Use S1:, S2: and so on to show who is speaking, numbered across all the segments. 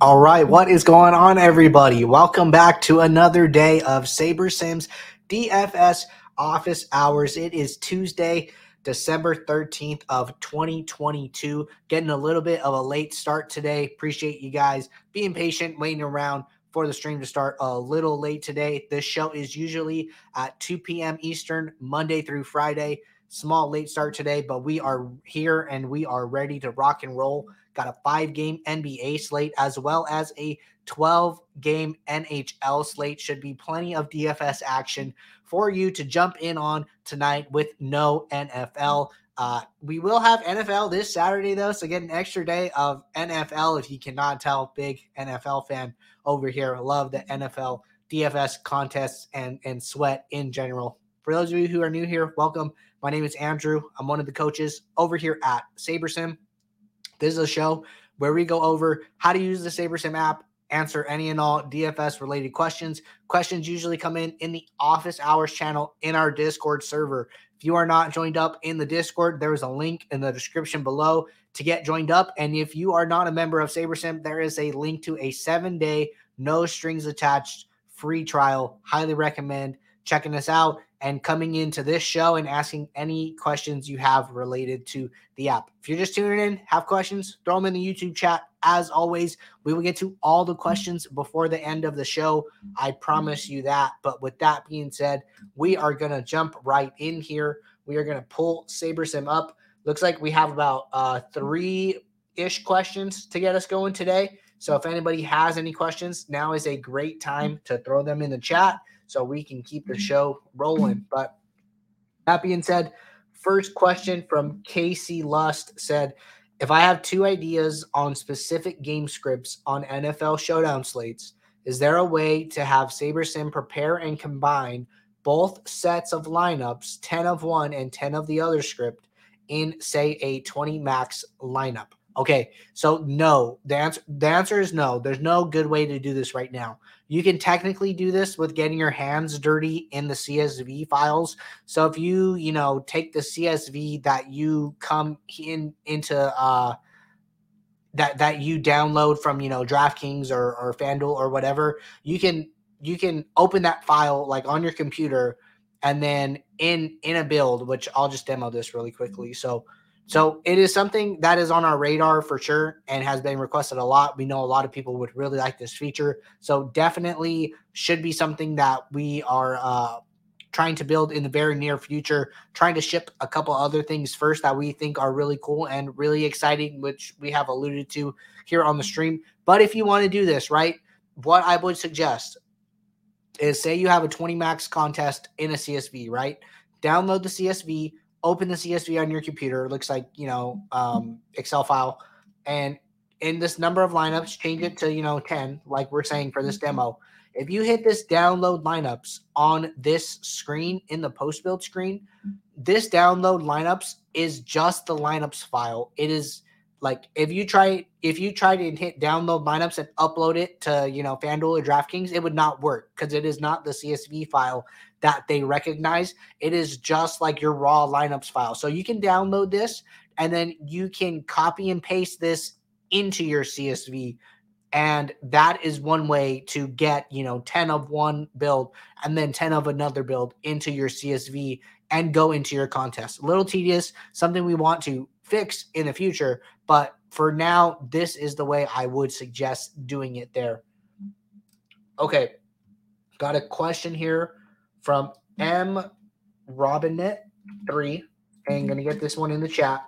S1: All right, what is going on, everybody? Welcome back to another day of SaberSim's DFS office hours. It is Tuesday, December 13th of 2022. Getting a little bit of a late start today. Appreciate you guys being patient, waiting around for the stream to start a little late today. This show is usually at 2 p.m. Eastern, Monday through Friday. Small late start today, but we are here and we are ready to rock and roll got a five game NBA slate as well as a 12 game NHL slate. Should be plenty of DFS action for you to jump in on tonight with no NFL. Uh, we will have NFL this Saturday, though, so get an extra day of NFL if you cannot tell. Big NFL fan over here. love the NFL DFS contests and, and sweat in general. For those of you who are new here, welcome. My name is Andrew. I'm one of the coaches over here at SaberSim. This is a show where we go over how to use the SaberSim app, answer any and all DFS related questions. Questions usually come in in the office hours channel in our Discord server. If you are not joined up in the Discord, there is a link in the description below to get joined up. And if you are not a member of SaberSim, there is a link to a seven day, no strings attached free trial. Highly recommend checking us out and coming into this show and asking any questions you have related to the app. If you're just tuning in, have questions, throw them in the YouTube chat. As always, we will get to all the questions before the end of the show. I promise you that. But with that being said, we are going to jump right in here. We are going to pull SaberSim up. Looks like we have about uh, three ish questions to get us going today. So if anybody has any questions, now is a great time to throw them in the chat so we can keep the mm-hmm. show rolling. But that being said, first question from Casey Lust said, if I have two ideas on specific game scripts on NFL showdown slates, is there a way to have SaberSim prepare and combine both sets of lineups, 10 of one and 10 of the other script, in say a 20 max lineup? Okay, so no, the answer the answer is no. There's no good way to do this right now. You can technically do this with getting your hands dirty in the CSV files. So if you, you know, take the CSV that you come in into uh that that you download from, you know, DraftKings or or FanDuel or whatever, you can you can open that file like on your computer and then in in a build, which I'll just demo this really quickly. So so it is something that is on our radar for sure and has been requested a lot. We know a lot of people would really like this feature. So definitely should be something that we are uh, trying to build in the very near future, trying to ship a couple other things first that we think are really cool and really exciting, which we have alluded to here on the stream. But if you want to do this, right, what I would suggest is say you have a 20 max contest in a CSV, right? Download the CSV, open the CSV on your computer. It looks like, you know, um, Excel file. And in this number of lineups, change it to, you know, 10, like we're saying for this demo. If you hit this download lineups on this screen in the post build screen, this download lineups is just the lineups file. It is like if you try if you try to hit download lineups and upload it to you know FanDuel or DraftKings, it would not work because it is not the CSV file that they recognize. It is just like your raw lineups file. So you can download this and then you can copy and paste this into your CSV. And that is one way to get, you know, 10 of one build and then 10 of another build into your CSV and go into your contest. A little tedious, something we want to fix in the future. But for now, this is the way I would suggest doing it there. Okay. Got a question here from M Robinet three. And gonna get this one in the chat.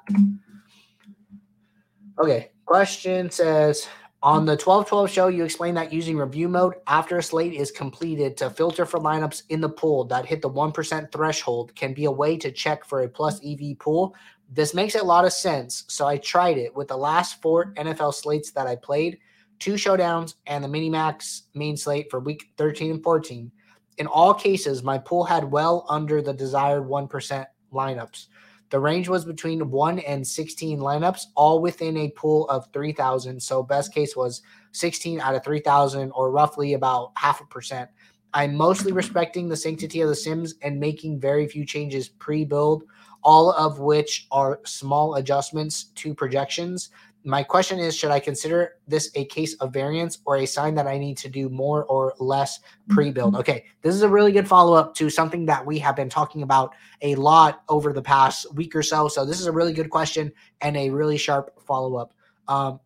S1: Okay, question says on the 1212 show, you explained that using review mode after a slate is completed to filter for lineups in the pool that hit the 1% threshold can be a way to check for a plus EV pool. This makes a lot of sense. So I tried it with the last four NFL slates that I played, two showdowns, and the mini max main slate for week 13 and 14. In all cases, my pool had well under the desired 1% lineups. The range was between 1 and 16 lineups, all within a pool of 3,000. So, best case was 16 out of 3,000, or roughly about half a percent. I'm mostly respecting the sanctity of the Sims and making very few changes pre build, all of which are small adjustments to projections. My question is should I consider this a case of variance or a sign that I need to do more or less pre build? Mm-hmm. Okay, this is a really good follow up to something that we have been talking about a lot over the past week or so. So, this is a really good question and a really sharp follow up. Um,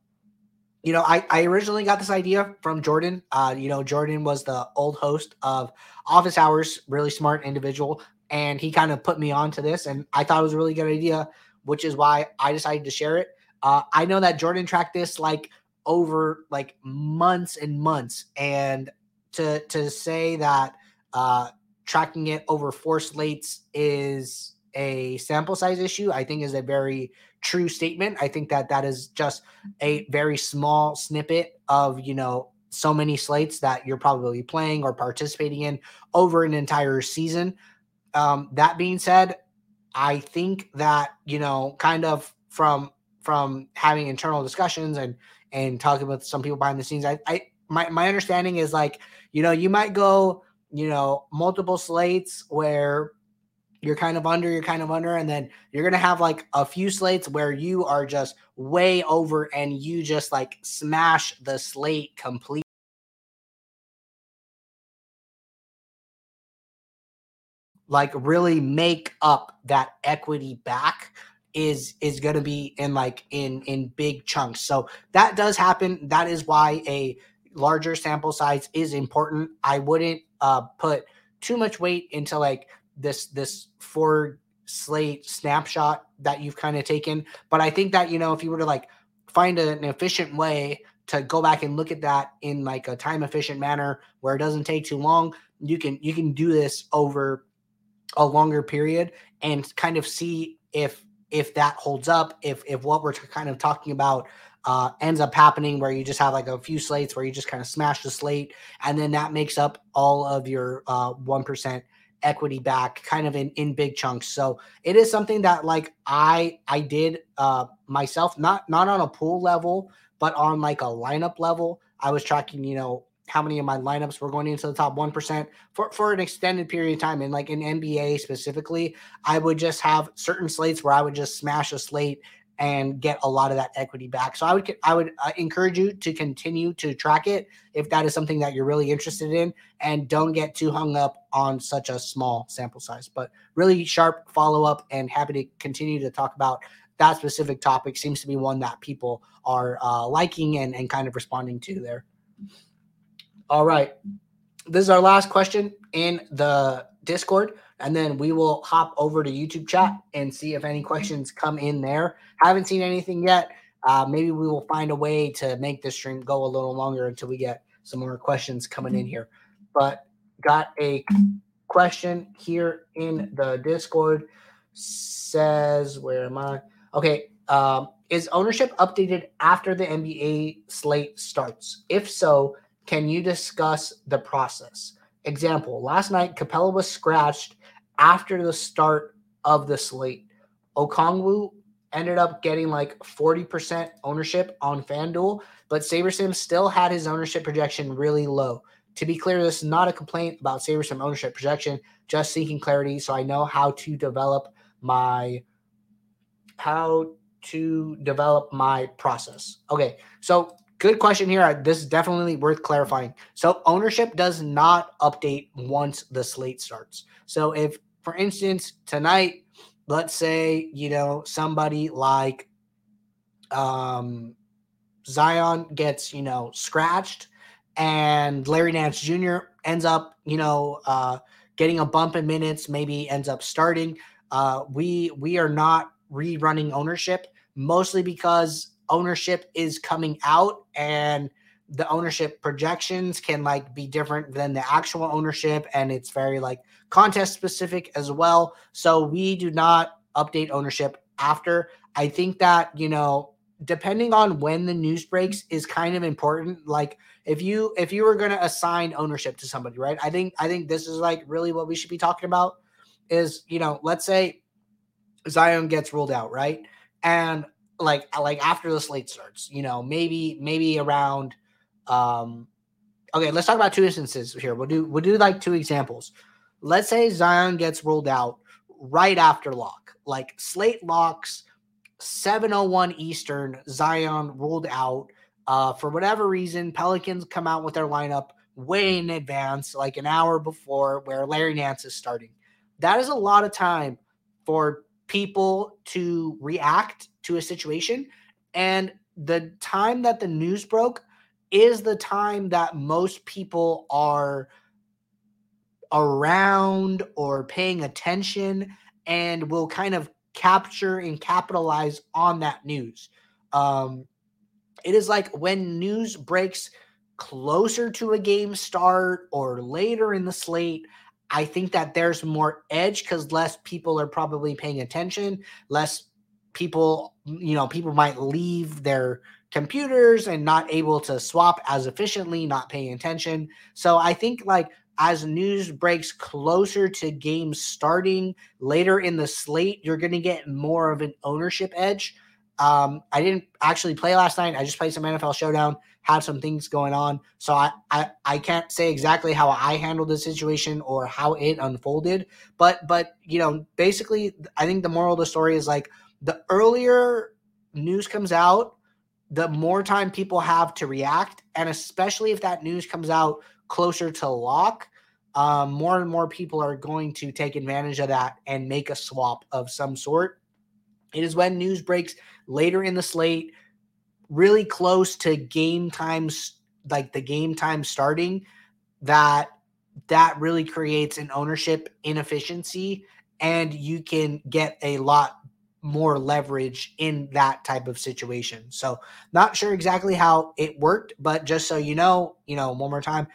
S1: you know, I, I originally got this idea from Jordan. Uh, you know, Jordan was the old host of Office Hours, really smart individual, and he kind of put me onto this, and I thought it was a really good idea, which is why I decided to share it. Uh, I know that Jordan tracked this like over like months and months, and to to say that uh, tracking it over four slates is a sample size issue, I think is a very true statement. I think that that is just a very small snippet of you know so many slates that you're probably playing or participating in over an entire season. Um, that being said, I think that you know, kind of from from having internal discussions and and talking with some people behind the scenes, I, I my my understanding is like you know you might go you know multiple slates where you're kind of under, you're kind of under, and then you're gonna have like a few slates where you are just way over and you just like smash the slate complete. Like really make up that equity back is is going to be in like in in big chunks. So that does happen. That is why a larger sample size is important. I wouldn't uh put too much weight into like this this four slate snapshot that you've kind of taken. But I think that you know if you were to like find an efficient way to go back and look at that in like a time efficient manner where it doesn't take too long, you can you can do this over a longer period and kind of see if if that holds up, if if what we're kind of talking about uh, ends up happening where you just have like a few slates where you just kind of smash the slate, and then that makes up all of your uh, one equity back kind of in in big chunks. So it is something that like i i did uh myself not not on a pool level but on like a lineup level. I was tracking you know how many of my lineups were going into the top 1% for, for an extended period of time. And like in NBA specifically, I would just have certain slates where I would just smash a slate and get a lot of that equity back. So I would I would uh, encourage you to continue to track it if that is something that you're really interested in and don't get too hung up on such a small sample size. But really sharp follow up and happy to continue to talk about that specific topic seems to be one that people are uh, liking and, and kind of responding to there. All right. This is our last question in the Discord, and then we will hop over to YouTube chat and see if any questions come in there. Haven't seen anything yet. Uh, maybe we will find a way to make this stream go a little longer until we get some more questions coming in here. But got a question here in the Discord. Says, where am I? Okay. Um, is ownership updated after the NBA slate starts? If so, can you discuss the process? Example, last night Capela was scratched after the start of the slate. Okongwu ended up getting like 40% ownership on FanDuel, but SaberSim still had his ownership projection really low. To be clear, this is not a complaint about SaberSim ownership projection, just seeking clarity so I know how to develop my how to develop my process. Okay, so good question here. This is definitely worth clarifying. So ownership does not update once the slate starts. So if, for instance, tonight, let's say you know somebody like um, Zion gets you know scratched, and Larry Nance Jr. ends up you know uh, getting a bump in minutes, maybe ends up starting. Uh, we we are not rerunning ownership mostly because ownership is coming out and the ownership projections can like be different than the actual ownership and it's very like contest specific as well. So we do not update ownership after. I think that you know depending on when the news breaks is kind of important. Like if you if you were going to assign ownership to somebody right? I think i think this is like really what we should be talking about is you know let's say zion gets ruled out right? And like like after the slate starts, you know, maybe maybe around um okay, let's talk about two instances here. We'll do we'll do like two examples. Let's say Zion gets rolled out right after lock. Like slate locks 7:01 Eastern, Zion ruled out. Uh, for whatever reason, Pelicans come out with their lineup way in advance, like an hour before, where Larry Nance is starting. That is a lot of time for people to react to a situation. And the time that the news broke is the time that most people are around or paying attention and will kind of capture and capitalize on that news. Um, it is like when news breaks closer to a game start or later in the slate. I think that there's more edge because less people are probably paying attention. Less people, you know, people might leave their computers and not able to swap as efficiently, not paying attention. So I think like as news breaks closer to games starting later in the slate, you're going to get more of an ownership edge. Um, I didn't actually play last night. I just played some NFL Showdown, had some things going on. So I, I, I can't say exactly how I handled the situation or how it unfolded. But but you know, basically I think the moral of the story is like the earlier news comes out, the more time people have to react. And especially if that news comes out closer to lock, um, more and more people are going to take advantage of that and make a swap of some sort. It is when news breaks later in the slate, really close to game times, like the game time starting, that that really creates an ownership inefficiency, and you can get a lot more leverage in that type of situation. So, not sure exactly how it worked, but just so you know, you know, one more time,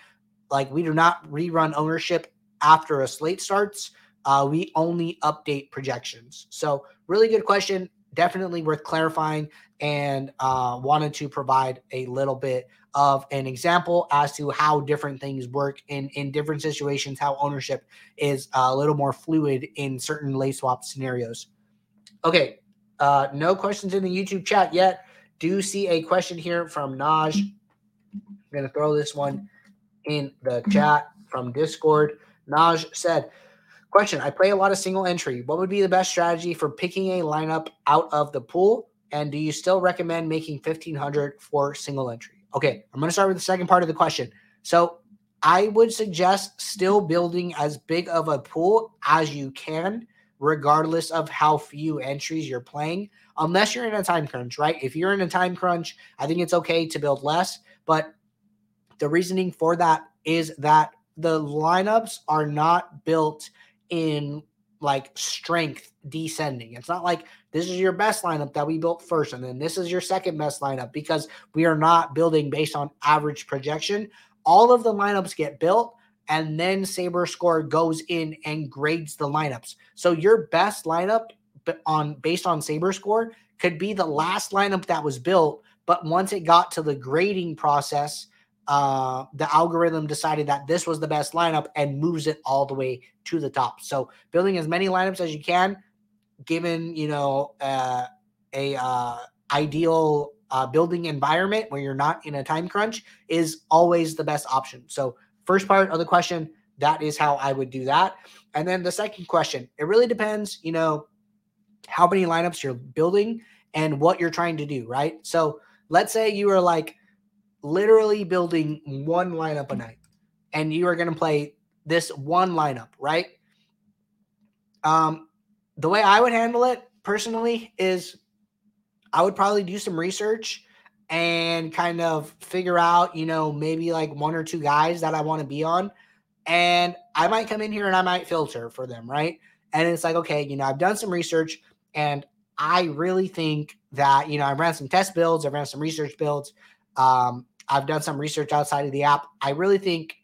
S1: like we do not rerun ownership after a slate starts. Uh, we only update projections. So, really good question. Definitely worth clarifying and uh, wanted to provide a little bit of an example as to how different things work in, in different situations, how ownership is a little more fluid in certain late swap scenarios. Okay, uh, no questions in the YouTube chat yet. Do see a question here from Naj. I'm going to throw this one in the chat from Discord. Naj said, Question I play a lot of single entry. What would be the best strategy for picking a lineup out of the pool? And do you still recommend making 1500 for single entry? Okay, I'm going to start with the second part of the question. So I would suggest still building as big of a pool as you can, regardless of how few entries you're playing, unless you're in a time crunch, right? If you're in a time crunch, I think it's okay to build less. But the reasoning for that is that the lineups are not built in like strength descending. It's not like this is your best lineup that we built first, and then this is your second best lineup because we are not building based on average projection. All of the lineups get built, and then Saber Score goes in and grades the lineups. So your best lineup on based on Saber Score could be the last lineup that was built, but once it got to the grading process, uh, the algorithm decided that this was the best lineup and moves it all the way to the top. So building as many lineups as you can, given you know uh, a uh, ideal uh, building environment where you're not in a time crunch, is always the best option. So first part of the question, that is how I would do that. And then the second question, it really depends, you know, how many lineups you're building and what you're trying to do, right? So let's say you are like literally building one lineup a night and you are going to play this one lineup, right? Um, the way I would handle it personally is I would probably do some research and kind of figure out, you know, maybe like one or two guys that I want to be on. And I might come in here and I might filter for them, right? And it's like, okay, you know, I've done some research and I really think that, you know, I ran some test builds, I ran some research builds. Um, I've done some research outside of the app. I really think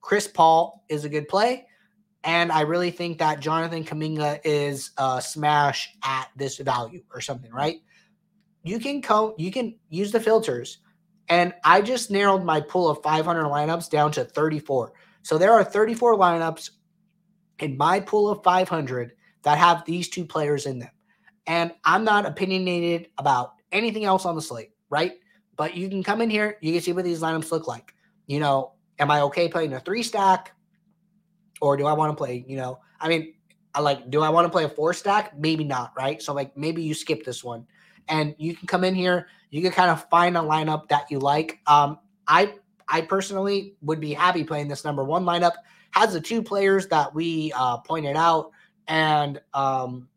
S1: Chris Paul is a good play. And I really think that Jonathan Kuminga is a smash at this value or something, right? You can come, you can use the filters. And I just narrowed my pool of 500 lineups down to 34. So there are 34 lineups in my pool of 500 that have these two players in them. And I'm not opinionated about anything else on the slate, right? But you can come in here, you can see what these lineups look like. You know, am I okay playing a three stack? Or do I want to play, you know, I mean, I like, do I want to play a four stack? Maybe not, right? So like maybe you skip this one. And you can come in here, you can kind of find a lineup that you like. Um, I I personally would be happy playing this number one lineup. Has the two players that we uh, pointed out, and um,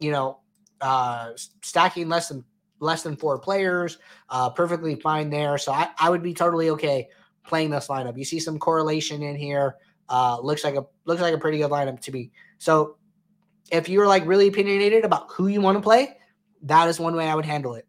S1: you know, uh, stacking less than less than four players, uh, perfectly fine there. So I, I would be totally okay playing this lineup. You see some correlation in here. Uh, looks like a looks like a pretty good lineup to me. So if you're like really opinionated about who you want to play, that is one way I would handle it.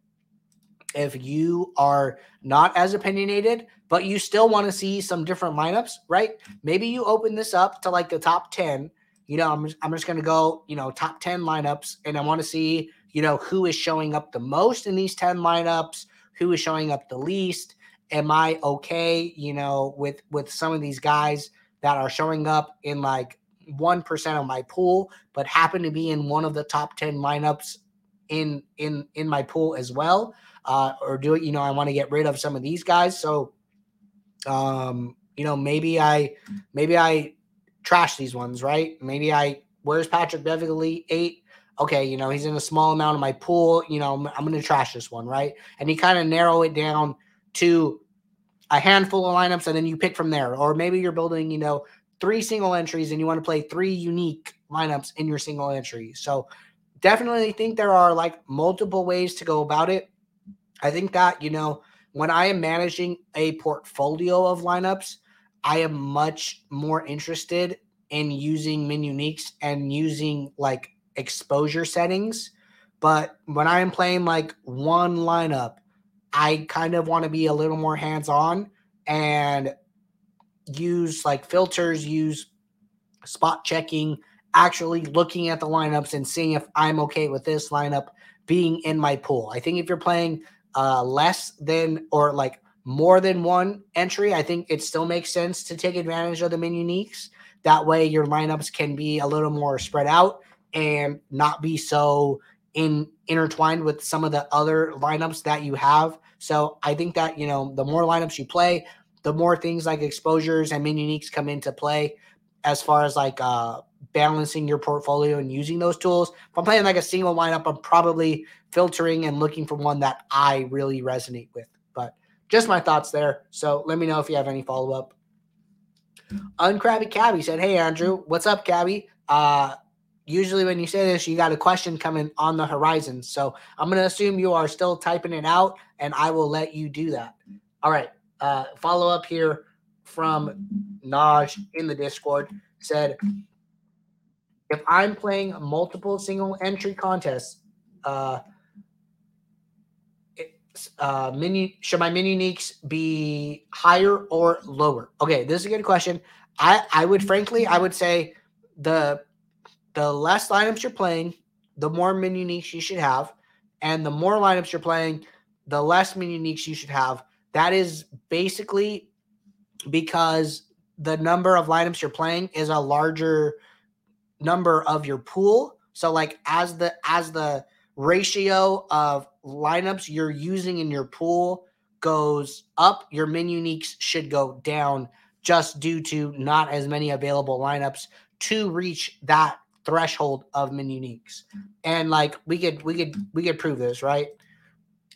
S1: If you are not as opinionated, but you still want to see some different lineups, right? Maybe you open this up to like the top 10. You know, I'm, I'm just going to go, you know, top 10 lineups, and I want to see, you know, who is showing up the most in these 10 lineups, who is showing up the least. Am I okay, you know, with with some of these guys that are showing up in like 1% of my pool, but happen to be in one of the top 10 lineups in in in my pool as well. Uh, or do it, you know, I want to get rid of some of these guys. So um, you know, maybe I maybe I trash these ones, right? Maybe I where's Patrick Beverley? Eight. Okay, you know, he's in a small amount of my pool. You know, I'm gonna trash this one, right? And you kind of narrow it down to a handful of lineups and then you pick from there. Or maybe you're building, you know, three single entries and you want to play three unique lineups in your single entry. So definitely think there are like multiple ways to go about it. I think that, you know, when I am managing a portfolio of lineups, I am much more interested in using min uniques and using like exposure settings. But when I am playing like one lineup, I kind of want to be a little more hands on and use like filters, use spot checking, actually looking at the lineups and seeing if I'm okay with this lineup being in my pool. I think if you're playing uh, less than or like more than one entry, I think it still makes sense to take advantage of the min uniques. That way, your lineups can be a little more spread out and not be so in intertwined with some of the other lineups that you have. So I think that you know the more lineups you play, the more things like exposures and min uniques come into play as far as like uh balancing your portfolio and using those tools. If I'm playing like a single lineup, I'm probably filtering and looking for one that I really resonate with. But just my thoughts there. So let me know if you have any follow up. Uncrabby Cabby said, Hey Andrew, what's up, Cabby? Uh usually when you say this, you got a question coming on the horizon. So I'm gonna assume you are still typing it out and I will let you do that. All right uh, follow up here from Naj in the Discord said, if I'm playing multiple single entry contests, uh, uh, mini should my mini uniques be higher or lower? Okay, this is a good question. I I would frankly I would say the the less lineups you're playing, the more mini uniques you should have, and the more lineups you're playing, the less mini uniques you should have. That is basically because the number of lineups you're playing is a larger number of your pool. So like as the as the ratio of lineups you're using in your pool goes up, your min uniques should go down just due to not as many available lineups to reach that threshold of min uniques. And like we could we could we could prove this, right?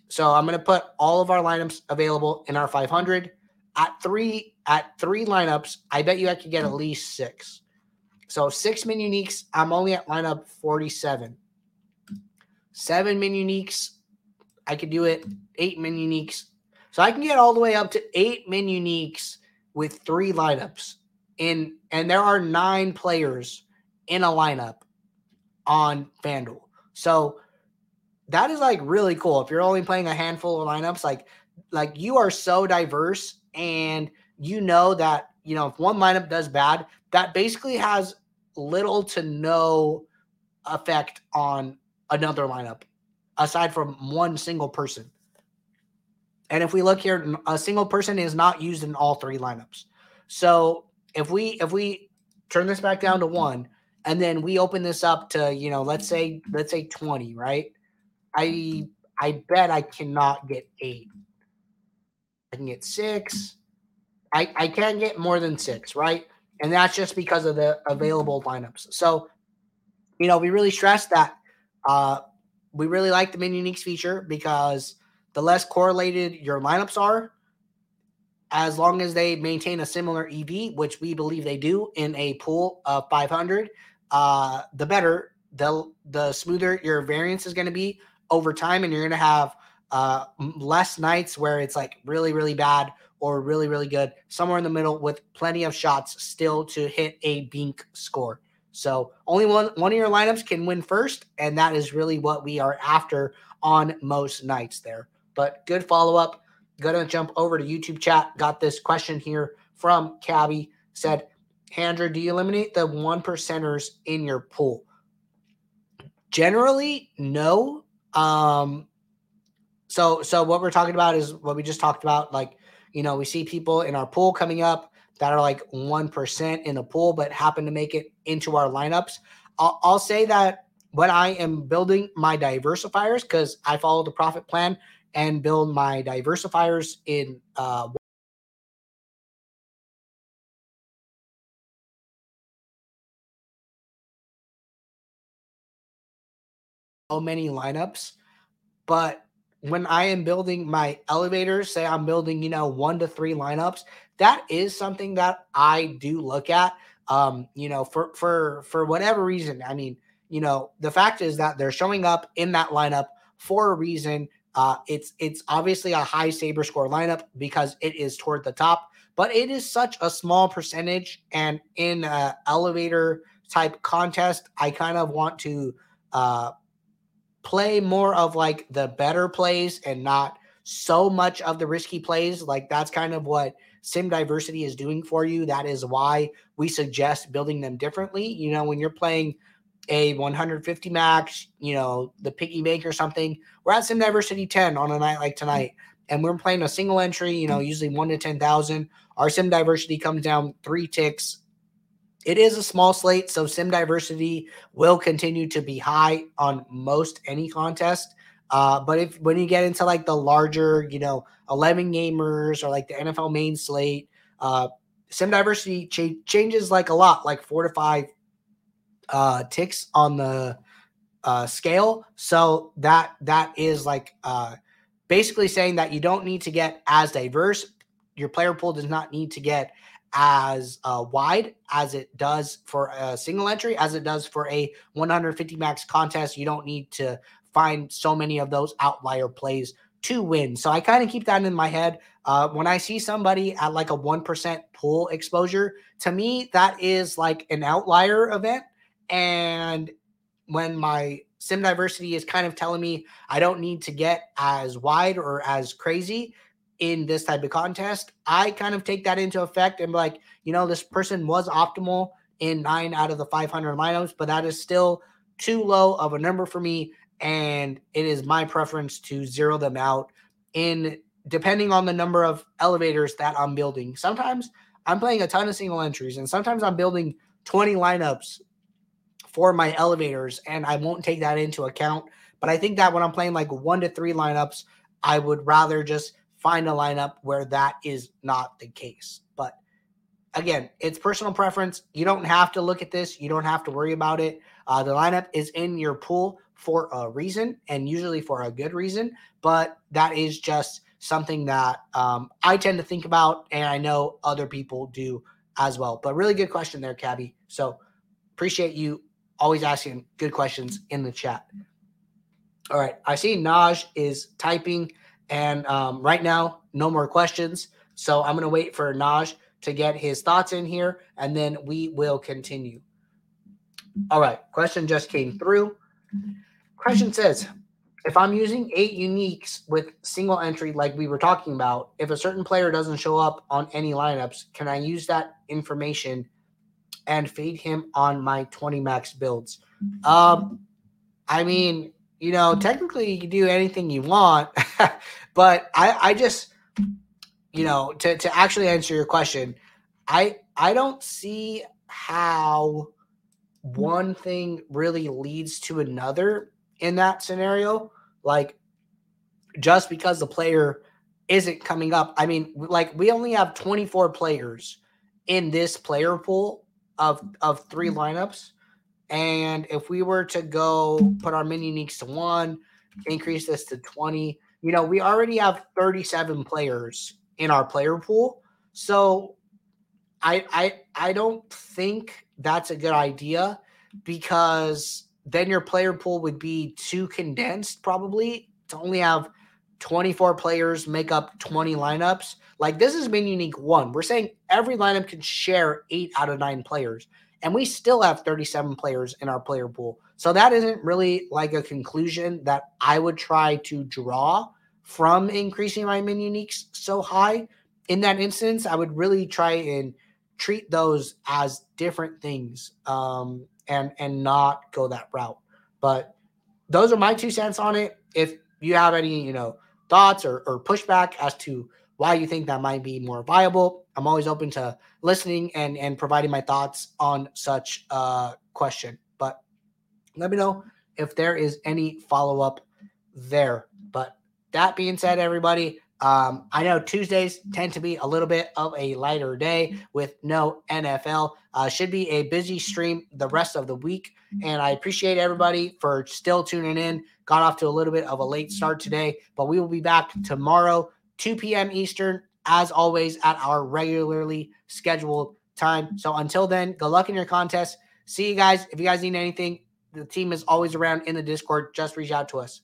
S1: So I'm going to put all of our lineups available in our 500 at three at three lineups. I bet you I could get at least six. So six min uniques. I'm only at lineup 47. Seven min uniques. I could do it. Eight min uniques. So I can get all the way up to eight min uniques with three lineups. In and there are nine players in a lineup on FanDuel. So that is like really cool. If you're only playing a handful of lineups, like like you are so diverse and you know that you know if one lineup does bad, that basically has little to no effect on another lineup aside from one single person. And if we look here, a single person is not used in all three lineups. So if we if we turn this back down to one, and then we open this up to you know let's say let's say twenty, right? I I bet I cannot get eight. I can get six. I, I can't get more than six, right? And that's just because of the available lineups. So you know, we really stress that uh, we really like the min uniques feature because the less correlated your lineups are, as long as they maintain a similar EV, which we believe they do in a pool of 500, uh, the better, the the smoother your variance is going to be over time, and you're going to have uh, less nights where it's like really really bad or really really good, somewhere in the middle with plenty of shots still to hit a bink score. So only one one of your lineups can win first, and that is really what we are after on most nights there. But good follow up Gonna jump over to YouTube chat. Got this question here from Cabby. Said, Andrew, do you eliminate the one percenters in your pool? Generally, no. Um, so so what we're talking about is what we just talked about. Like, you know, we see people in our pool coming up that are like one percent in the pool, but happen to make it into our lineups. I'll, I'll say that when I am building my diversifiers, because I follow the profit plan, and build my diversifiers in uh, many lineups. But when I am building my elevators, say I'm building, you know, one to three lineups, that is something that I do look at. Um, you know, for for for whatever reason. I mean, you know, the fact is that they're showing up in that lineup for a reason. Uh, it's it's obviously a high saber score lineup because it is toward the top, but it is such a small percentage. And in a elevator type contest, I kind of want to uh, play more of like the better plays and not so much of the risky plays. Like that's kind of what sim diversity is doing for you. That is why we suggest building them differently. You know, when you're playing a 150 max, you know, the piggy bank or something. We're at Sim Diversity 10 on a night like tonight, and we're playing a single entry, you know, mm-hmm. usually one to 10,000. Our Sim Diversity comes down three ticks. It is a small slate, so Sim Diversity will continue to be high on most any contest. Uh, but if when you get into like the larger, you know, 11 gamers or like the NFL main slate, uh, Sim Diversity ch- changes like a lot, like four to five uh, ticks on the uh, scale. So that that is like uh, basically saying that you don't need to get as diverse. Your player pool does not need to get as uh, wide as it does for a single entry, as it does for a 150 max contest. You don't need to find so many of those outlier plays to win. So I kind of keep that in my head. Uh, when I see somebody at like a 1% pool exposure, to me, that is like an outlier event. And when my sim diversity is kind of telling me I don't need to get as wide or as crazy in this type of contest, I kind of take that into effect and like, you know, this person was optimal in nine out of the 500 lineups, but that is still too low of a number for me. And it is my preference to zero them out in depending on the number of elevators that I'm building. Sometimes I'm playing a ton of single entries, and sometimes I'm building 20 lineups for my elevators, and I won't take that into account. But I think that when I'm playing like one to three lineups, I would rather just find a lineup where that is not the case. But again, it's personal preference. You don't have to look at this, you don't have to worry about it. Uh, the lineup is in your pool for a reason and usually for a good reason, but that is just something that um, I tend to think about, and I know other people do as well. But really good question there, Cabby. So appreciate you always asking good questions in the chat. All right, I see Naj is typing, and um, right now, no more questions. So I'm going to wait for Naj to get his thoughts in here, and then we will continue. All right, question just came through. Question says, if I'm using eight uniques with single entry, like we were talking about, if a certain player doesn't show up on any lineups, can I use that information and feed him on my 20 max builds. Um, I mean, you know, technically you can do anything you want, but I, I just, you know, to, to actually answer your question, I I don't see how one thing really leads to another in that scenario. Like just because the player isn't coming up. I mean, like we only have 24 players in this player pool of of three mm. lineups. And if we were to go put our min uniques to one, increase this to 20, you know, we already have 37 players in our player pool. So I I I don't think that's a good idea because then your player pool would be too condensed probably to only have 24 players make up 20 lineups. Like this is min unique one. We're saying every lineup can share eight out of nine players, and we still have 37 players in our player pool. So that isn't really like a conclusion that I would try to draw from increasing my min uniques so high. In that instance, I would really try and treat those as different things um, and and not go that route. But those are my two cents on it. If you have any, you know, thoughts or, or pushback as to why you think that might be more viable, I'm always open to listening and and providing my thoughts on such a question. But let me know if there is any follow up there. But that being said, everybody, um, I know Tuesdays tend to be a little bit of a lighter day with no NFL. Uh, should be a busy stream the rest of the week. And I appreciate everybody for still tuning in. Got off to a little bit of a late start today, but we will be back tomorrow, 2 p.m. Eastern, as always, at our regularly scheduled time. So until then, good luck in your contest. See you guys. If you guys need anything, the team is always around in the Discord. Just reach out to us.